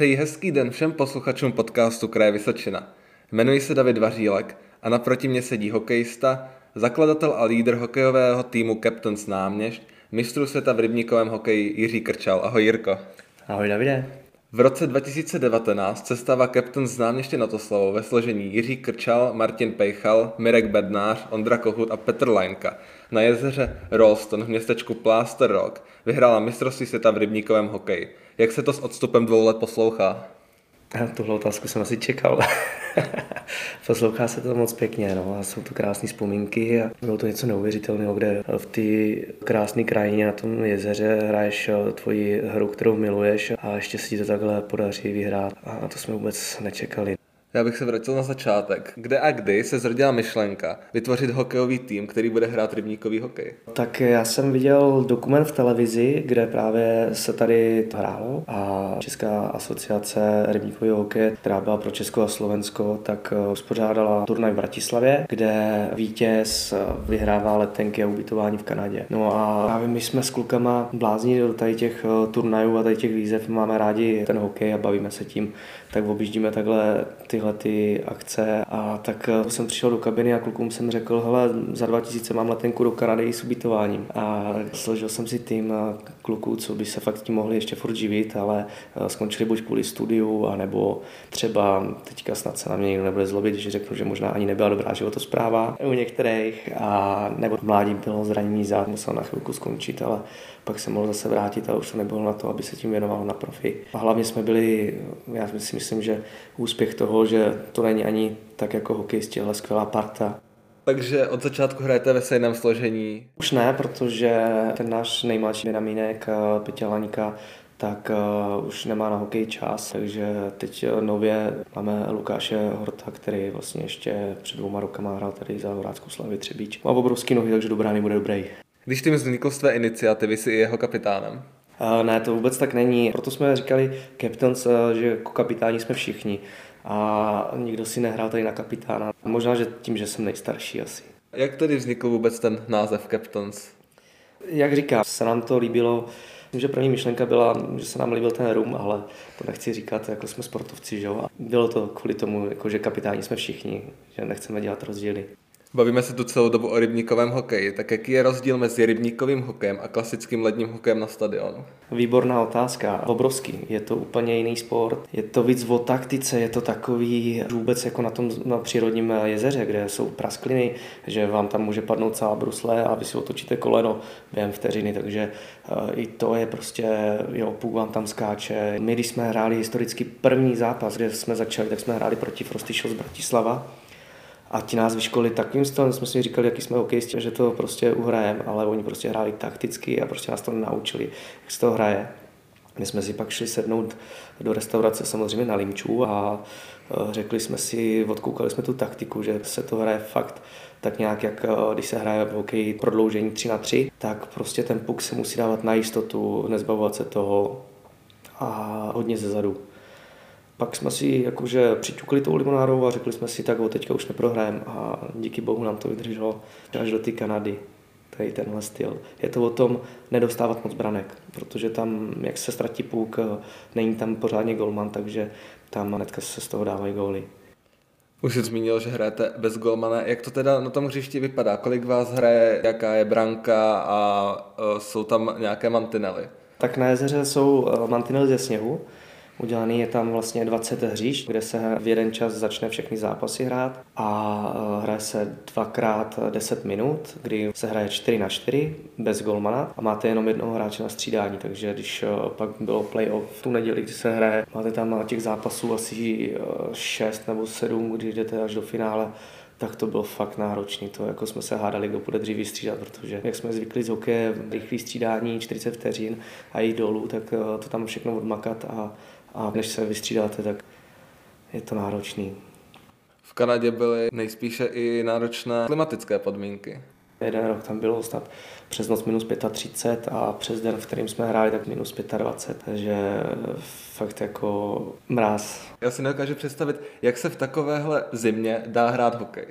Přeji hezký den všem posluchačům podcastu Kraje Vysočina. Jmenuji se David Vařílek a naproti mě sedí hokejista, zakladatel a lídr hokejového týmu Captains Náměšť, mistru světa v rybníkovém hokeji Jiří Krčal. Ahoj Jirko. Ahoj Davide. V roce 2019 se stává Captains Náměště na to slovo ve složení Jiří Krčal, Martin Pejchal, Mirek Bednář, Ondra Kohut a Petr Lajnka. Na jezeře Rolston v městečku Plaster Rock vyhrála mistrovství světa v rybníkovém hokeji. Jak se to s odstupem dvou let poslouchá? Tuhle otázku jsem asi čekal. Poslouchá se to moc pěkně, no, a jsou to krásné vzpomínky a bylo to něco neuvěřitelného, kde v té krásné krajině na tom jezeře hraješ tvoji hru, kterou miluješ a ještě si to takhle podaří vyhrát a to jsme vůbec nečekali. Já bych se vrátil na začátek. Kde a kdy se zrodila myšlenka vytvořit hokejový tým, který bude hrát rybníkový hokej? Tak já jsem viděl dokument v televizi, kde právě se tady hrálo a Česká asociace rybníkového hokeje, která byla pro Česko a Slovensko, tak eh, uspořádala turnaj v Bratislavě, kde vítěz eh, vyhrává letenky a ubytování v Kanadě. No a právě my jsme s klukama blázni do tady těch eh, turnajů a tady těch výzev, máme rádi ten hokej a bavíme se tím, tak objíždíme takhle tyhle ty akce a tak eh, jsem přišel do kabiny a klukům jsem řekl, hele, za 2000 mám letenku do Kanady s ubytováním a složil jsem si tým eh, kluků, co by se fakt tím mohli ještě furt živit, ale eh, skončili buď kvůli studiu, anebo třeba teďka snad se na mě někdo nebude zlobit, že řeknu, že možná ani nebyla dobrá životospráva u některých, a nebo mládí bylo zranění zád, musel na chvilku skončit, ale pak se mohl zase vrátit, ale už to nebylo na to, aby se tím věnoval na profi. A hlavně jsme byli, já si myslím, že úspěch toho, že to není ani tak jako hokejisti, ale skvělá parta. Takže od začátku hrajete ve stejném složení? Už ne, protože ten náš nejmladší Benamínek, Petě Laníka, tak uh, už nemá na hokej čas, takže teď nově máme Lukáše Horta, který vlastně ještě před dvouma rokama hrál tady za Horáckou Slavy Třebíč. Má obrovský nohy, takže do brány bude dobrý. Když tým vznikl z tvé iniciativy, jsi i jeho kapitánem? Uh, ne, to vůbec tak není. Proto jsme říkali captains, uh, že jako kapitáni jsme všichni. A nikdo si nehrál tady na kapitána. Možná, že tím, že jsem nejstarší asi. Jak tedy vznikl vůbec ten název Captains? Jak říká, se nám to líbilo, Myslím, že první myšlenka byla, že se nám líbil ten rum, ale to nechci říkat, jako jsme sportovci, že jo. A bylo to kvůli tomu, jako že kapitáni jsme všichni, že nechceme dělat rozdíly. Bavíme se tu celou dobu o rybníkovém hokeji, tak jaký je rozdíl mezi rybníkovým hokejem a klasickým ledním hokejem na stadionu? Výborná otázka, obrovský. Je to úplně jiný sport. Je to víc o taktice, je to takový vůbec jako na tom na přírodním jezeře, kde jsou praskliny, že vám tam může padnout celá brusle a vy si otočíte koleno během vteřiny, takže uh, i to je prostě, jo, puk vám tam skáče. My, když jsme hráli historicky první zápas, kde jsme začali, tak jsme hráli proti Frosty z Bratislava a ti nás vyškolili takovým stylem, jsme si říkali, jaký jsme hokejisti, že to prostě uhrajem, ale oni prostě hráli takticky a prostě nás to naučili, jak se to hraje. My jsme si pak šli sednout do restaurace samozřejmě na Limčů a e, řekli jsme si, odkoukali jsme tu taktiku, že se to hraje fakt tak nějak, jak e, když se hraje v hokeji prodloužení 3 na 3, tak prostě ten puk se musí dávat na jistotu, nezbavovat se toho a hodně ze zadu. Pak jsme si jakože přiťukli tou limonádou a řekli jsme si, tak ho teďka už neprohrajeme a díky bohu nám to vydrželo až do té Kanady, tady tenhle styl. Je to o tom nedostávat moc branek, protože tam, jak se ztratí půk, není tam pořádně golman, takže tam hnedka se z toho dávají góly. Už jsi zmínil, že hrajete bez golmana. Jak to teda na tom hřišti vypadá? Kolik vás hraje, jaká je branka a uh, jsou tam nějaké mantinely? Tak na jezeře jsou e, mantinely ze sněhu, Udělaný je tam vlastně 20 hřišť, kde se v jeden čas začne všechny zápasy hrát a e, hraje se dvakrát 10 minut, kdy se hraje 4 na 4 bez golmana a máte jenom jednoho hráče na střídání, takže když e, pak bylo playoff tu neděli, kdy se hraje, máte tam těch zápasů asi 6 e, nebo 7, kdy jdete až do finále, tak to bylo fakt náročný. To jako jsme se hádali, kdo bude dřív vystřídat, protože jak jsme zvykli z hokeje, rychlý střídání, 40 vteřin a jít dolů, tak to tam všechno odmakat a a než se vystřídáte, tak je to náročný. V Kanadě byly nejspíše i náročné klimatické podmínky. Jeden rok tam bylo snad přes noc minus 35 a přes den, v kterým jsme hráli, tak minus 25, takže fakt jako mráz. Já si nedokážu představit, jak se v takovéhle zimě dá hrát hokej.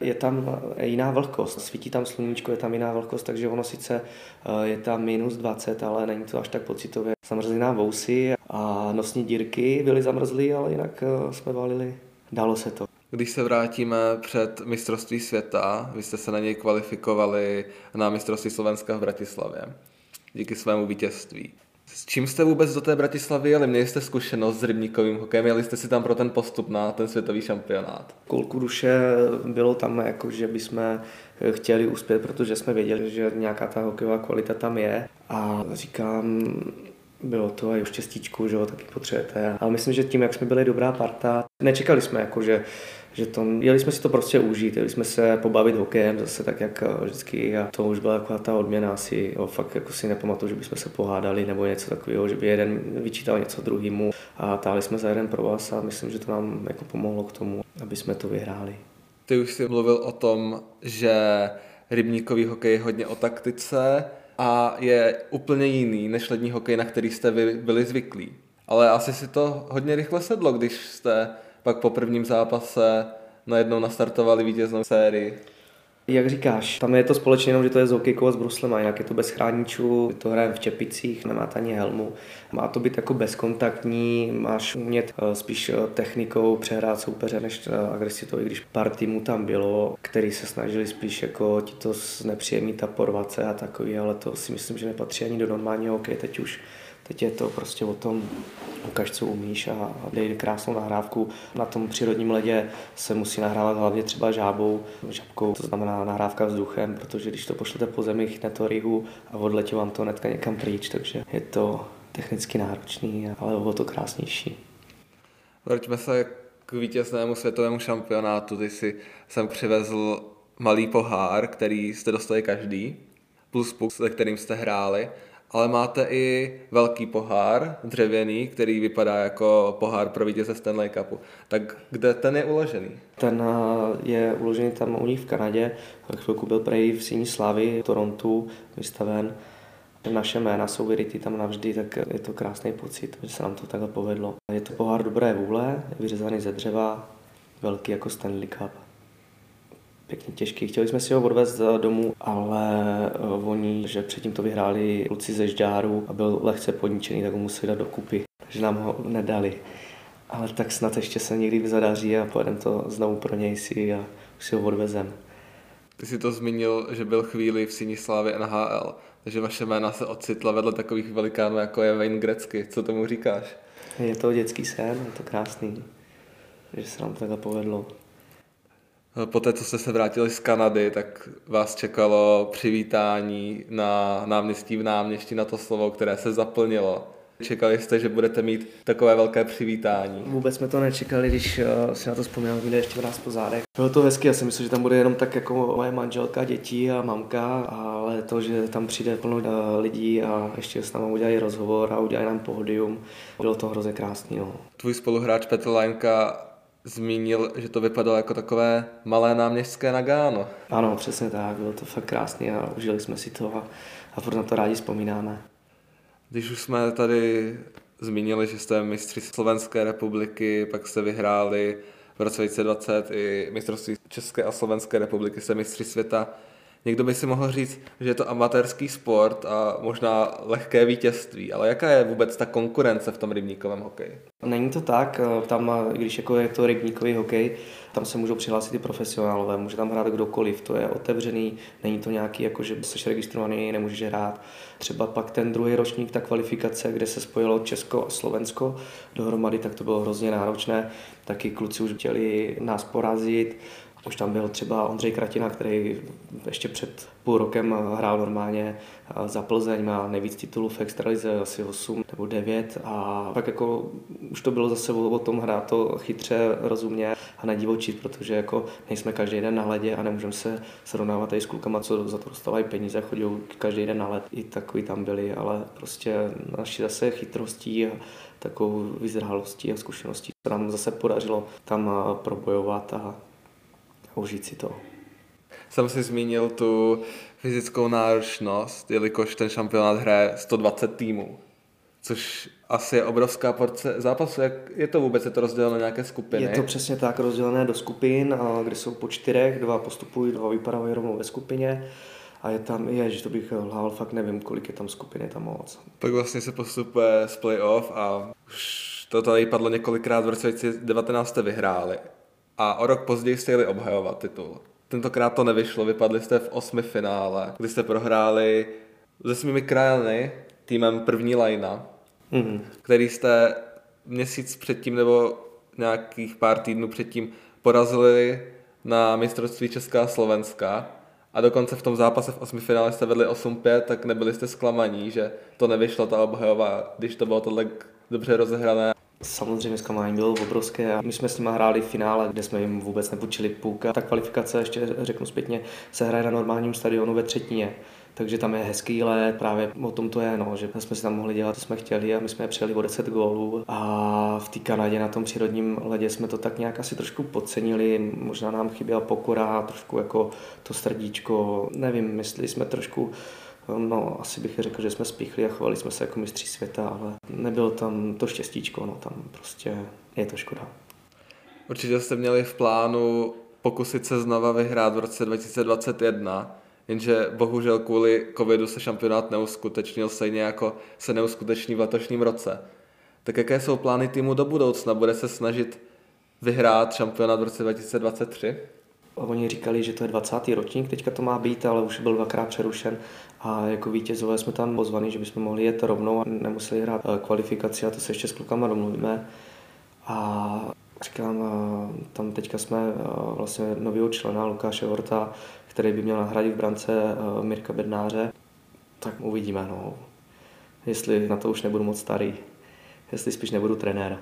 Je tam jiná vlhkost, svítí tam sluníčko, je tam jiná vlhkost, takže ono sice eh, je tam minus 20, ale není to až tak pocitově. Zamrzlina vousy a nosní dírky byly zamrzlý, ale jinak eh, jsme valili. Dalo se to. Když se vrátíme před mistrovství světa, vy jste se na něj kvalifikovali na mistrovství Slovenska v Bratislavě díky svému vítězství. S čím jste vůbec do té Bratislavy jeli? Měli jste zkušenost s rybníkovým hokejem? Jeli jste si tam pro ten postup na ten světový šampionát? Kolku duše bylo tam, jako, že bychom chtěli uspět, protože jsme věděli, že nějaká ta hokejová kvalita tam je. A říkám, bylo to i o štěstíčku, že ho taky potřebujete. Ale myslím, že tím, jak jsme byli dobrá parta, nečekali jsme, jako, že že to, jeli jsme si to prostě užít, jeli jsme se pobavit hokejem zase tak, jak eh, vždycky a to už byla taková ta odměna asi, jo, fakt jako si nepamatuju, že bychom se pohádali nebo něco takového, že by jeden vyčítal něco druhému a táhli jsme za jeden pro vás a myslím, že to nám jako pomohlo k tomu, aby jsme to vyhráli. Ty už jsi mluvil o tom, že rybníkový hokej je hodně o taktice a je úplně jiný než lední hokej, na který jste vy byli zvyklí. Ale asi si to hodně rychle sedlo, když jste pak po prvním zápase najednou nastartovali vítěznou sérii. Jak říkáš, tam je to společně jenom, že to je s hokejkou a s bruslem, a jinak je to bez chráničů, to hrajeme v čepicích, nemáte ani helmu. Má to být jako bezkontaktní, máš umět eh, spíš eh, technikou přehrát soupeře než eh, agresivitou, i když pár týmů tam bylo, který se snažili spíš jako ti to znepříjemnit a porvat se a takový, ale to si myslím, že nepatří ani do normálního hokeje, teď už Teď je to prostě o tom, ukaž, co umíš a dej krásnou nahrávku. Na tom přírodním ledě se musí nahrávat hlavně třeba žábou, žabkou, to znamená nahrávka vzduchem, protože když to pošlete po zemi, chytne to rihu a odletí vám to netka někam pryč, takže je to technicky náročný, ale o to krásnější. Vraťme se k vítěznému světovému šampionátu. Ty si sem přivezl malý pohár, který jste dostali každý, plus puk, se kterým jste hráli ale máte i velký pohár, dřevěný, který vypadá jako pohár pro vítěze Stanley Cupu. Tak kde ten je uložený? Ten eh, je uložený tam u nich v Kanadě. Chvilku byl prej v Síní Slávy, Torontu vystaven. Naše jména jsou vyrytý tam navždy, tak je to krásný pocit, že se nám to takhle povedlo. Je to pohár dobré vůle, vyřezaný ze dřeva, velký jako Stanley Cup pěkně těžký. Chtěli jsme si ho odvést domů, ale eh, oni, že předtím to vyhráli kluci ze Žďáru a byl lehce podničený, tak ho museli dát dokupy, takže nám ho nedali. Ale tak snad ještě se někdy zadaří a pojedeme to znovu pro něj si a už si ho odvezem. Ty si to zmínil, že byl chvíli v síni slávy NHL, takže vaše jména se ocitla vedle takových velikánů, jako je Wayne Gretzky. Co tomu říkáš? Je to dětský sen, je to krásný, že se nám to takhle povedlo. Poté, co jste se vrátili z Kanady, tak vás čekalo přivítání na náměstí v náměstí na to slovo, které se zaplnilo. Čekali jste, že budete mít takové velké přivítání? Vůbec jsme to nečekali, když uh, si na to vzpomínám, kde ještě v nás po zádech. Bylo to hezky, já si myslím, že tam bude jenom tak jako moje manželka, děti a mamka, ale to, že tam přijde plno uh, lidí a ještě s námi udělají rozhovor a udělají nám pódium, bylo to hrozně krásný. No. Tvůj spoluhráč Petr Lajnka zmínil, že to vypadalo jako takové malé náměstské Nagáno. Ano, přesně tak, bylo to fakt krásné a užili jsme si to a, a furt na to rádi vzpomínáme. Když už jsme tady zmínili, že jste mistři Slovenské republiky, pak jste vyhráli v roce 2020 i mistrovství České a Slovenské republiky, jste mistři světa. Někdo by si mohl říct, že je to amatérský sport a možná lehké vítězství, ale jaká je vůbec ta konkurence v tom rybníkovém hokeji? Není to tak, tam, když jako je to rybníkový hokej, tam se můžou přihlásit i profesionálové, může tam hrát kdokoliv, to je otevřený, není to nějaký, jako že jsi registrovaný, nemůžeš hrát. Třeba pak ten druhý ročník, ta kvalifikace, kde se spojilo Česko a Slovensko dohromady, tak to bylo hrozně náročné. Taky kluci už chtěli nás porazit, už tam byl třeba Ondřej Kratina, který ještě před půl rokem hrál normálně za Plzeň, má nejvíc titulů v extralize, asi 8 nebo 9 a pak jako už to bylo zase o tom hrát to chytře, rozumně a nedivočit, protože jako nejsme každý den na ledě a nemůžeme se srovnávat tady s klukama, co za to dostávají peníze, chodí každý den na led. I takový tam byli, ale prostě naši zase chytrostí a takovou vyzrálostí a zkušeností se nám zase podařilo tam probojovat a užít si to. Jsem si zmínil tu fyzickou náročnost, jelikož ten šampionát hraje 120 týmů. což asi je obrovská porce zápasu. Jak je to vůbec? Je to rozděleno na nějaké skupiny? Je to přesně tak rozdělené do skupin, kde jsou po čtyřech, dva postupují, dva vypadávají rovnou ve skupině. A je tam, je, že to bych lhal, fakt nevím, kolik je tam skupiny, tam moc. Pak vlastně se postupuje z playoff a už to tady padlo několikrát, v roce 2019 jste vyhráli. A o rok později jste jeli obhajovat titul. Tentokrát to nevyšlo, vypadli jste v osmi finále, kdy jste prohráli se svými krajany týmem první lajna, mm-hmm. který jste měsíc předtím nebo nějakých pár týdnů předtím porazili na mistrovství Česká a Slovenska a dokonce v tom zápase v osmi finále jste vedli 8-5, tak nebyli jste zklamaní, že to nevyšlo ta obhajová, když to bylo tohle dobře rozehrané. Samozřejmě zklamání bylo obrovské a my jsme s nimi hráli v finále, kde jsme jim vůbec nepůjčili půlka. Ta kvalifikace, ještě řeknu zpětně, se hraje na normálním stadionu ve třetině. Takže tam je hezký let, právě o tom to je, no, že jsme si tam mohli dělat, co jsme chtěli a my jsme přijeli o 10 gólů a v té Kanadě na tom přírodním ledě jsme to tak nějak asi trošku podcenili, možná nám chyběla pokora, trošku jako to srdíčko, nevím, mysleli jsme trošku No, asi bych řekl, že jsme spichli a chovali jsme se jako mistří světa, ale nebylo tam to štěstíčko, no tam prostě je to škoda. Určitě jste měli v plánu pokusit se znova vyhrát v roce 2021, jenže bohužel kvůli covidu se šampionát neuskutečnil stejně jako se neuskuteční v letošním roce. Tak jaké jsou plány týmu do budoucna? Bude se snažit vyhrát šampionát v roce 2023? Oni říkali, že to je 20. ročník, teďka to má být, ale už byl dvakrát přerušen a jako vítězové jsme tam pozvaní, že bychom mohli jet rovnou a nemuseli hrát eh, kvalifikaci a to se ještě s klukama domluvíme. A říkám, eh, tam teďka jsme eh, vlastně nového člena Lukáše Horta, který by měl nahradit v brance Mirka Bednáře, tak uvidíme, no. Jestli na to už nebudu moc starý, jestli spíš nebudu trenér.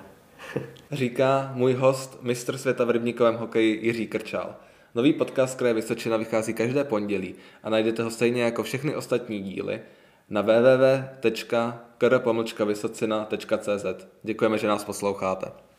Říká můj host, mistr světa v rybníkovém hokeji Jiří Krčál. Nový podcast Kraje Vysočina vychází každé pondělí a najdete ho stejně jako všechny ostatní díly na www.kr.vysocina.cz. Děkujeme, že nás posloucháte.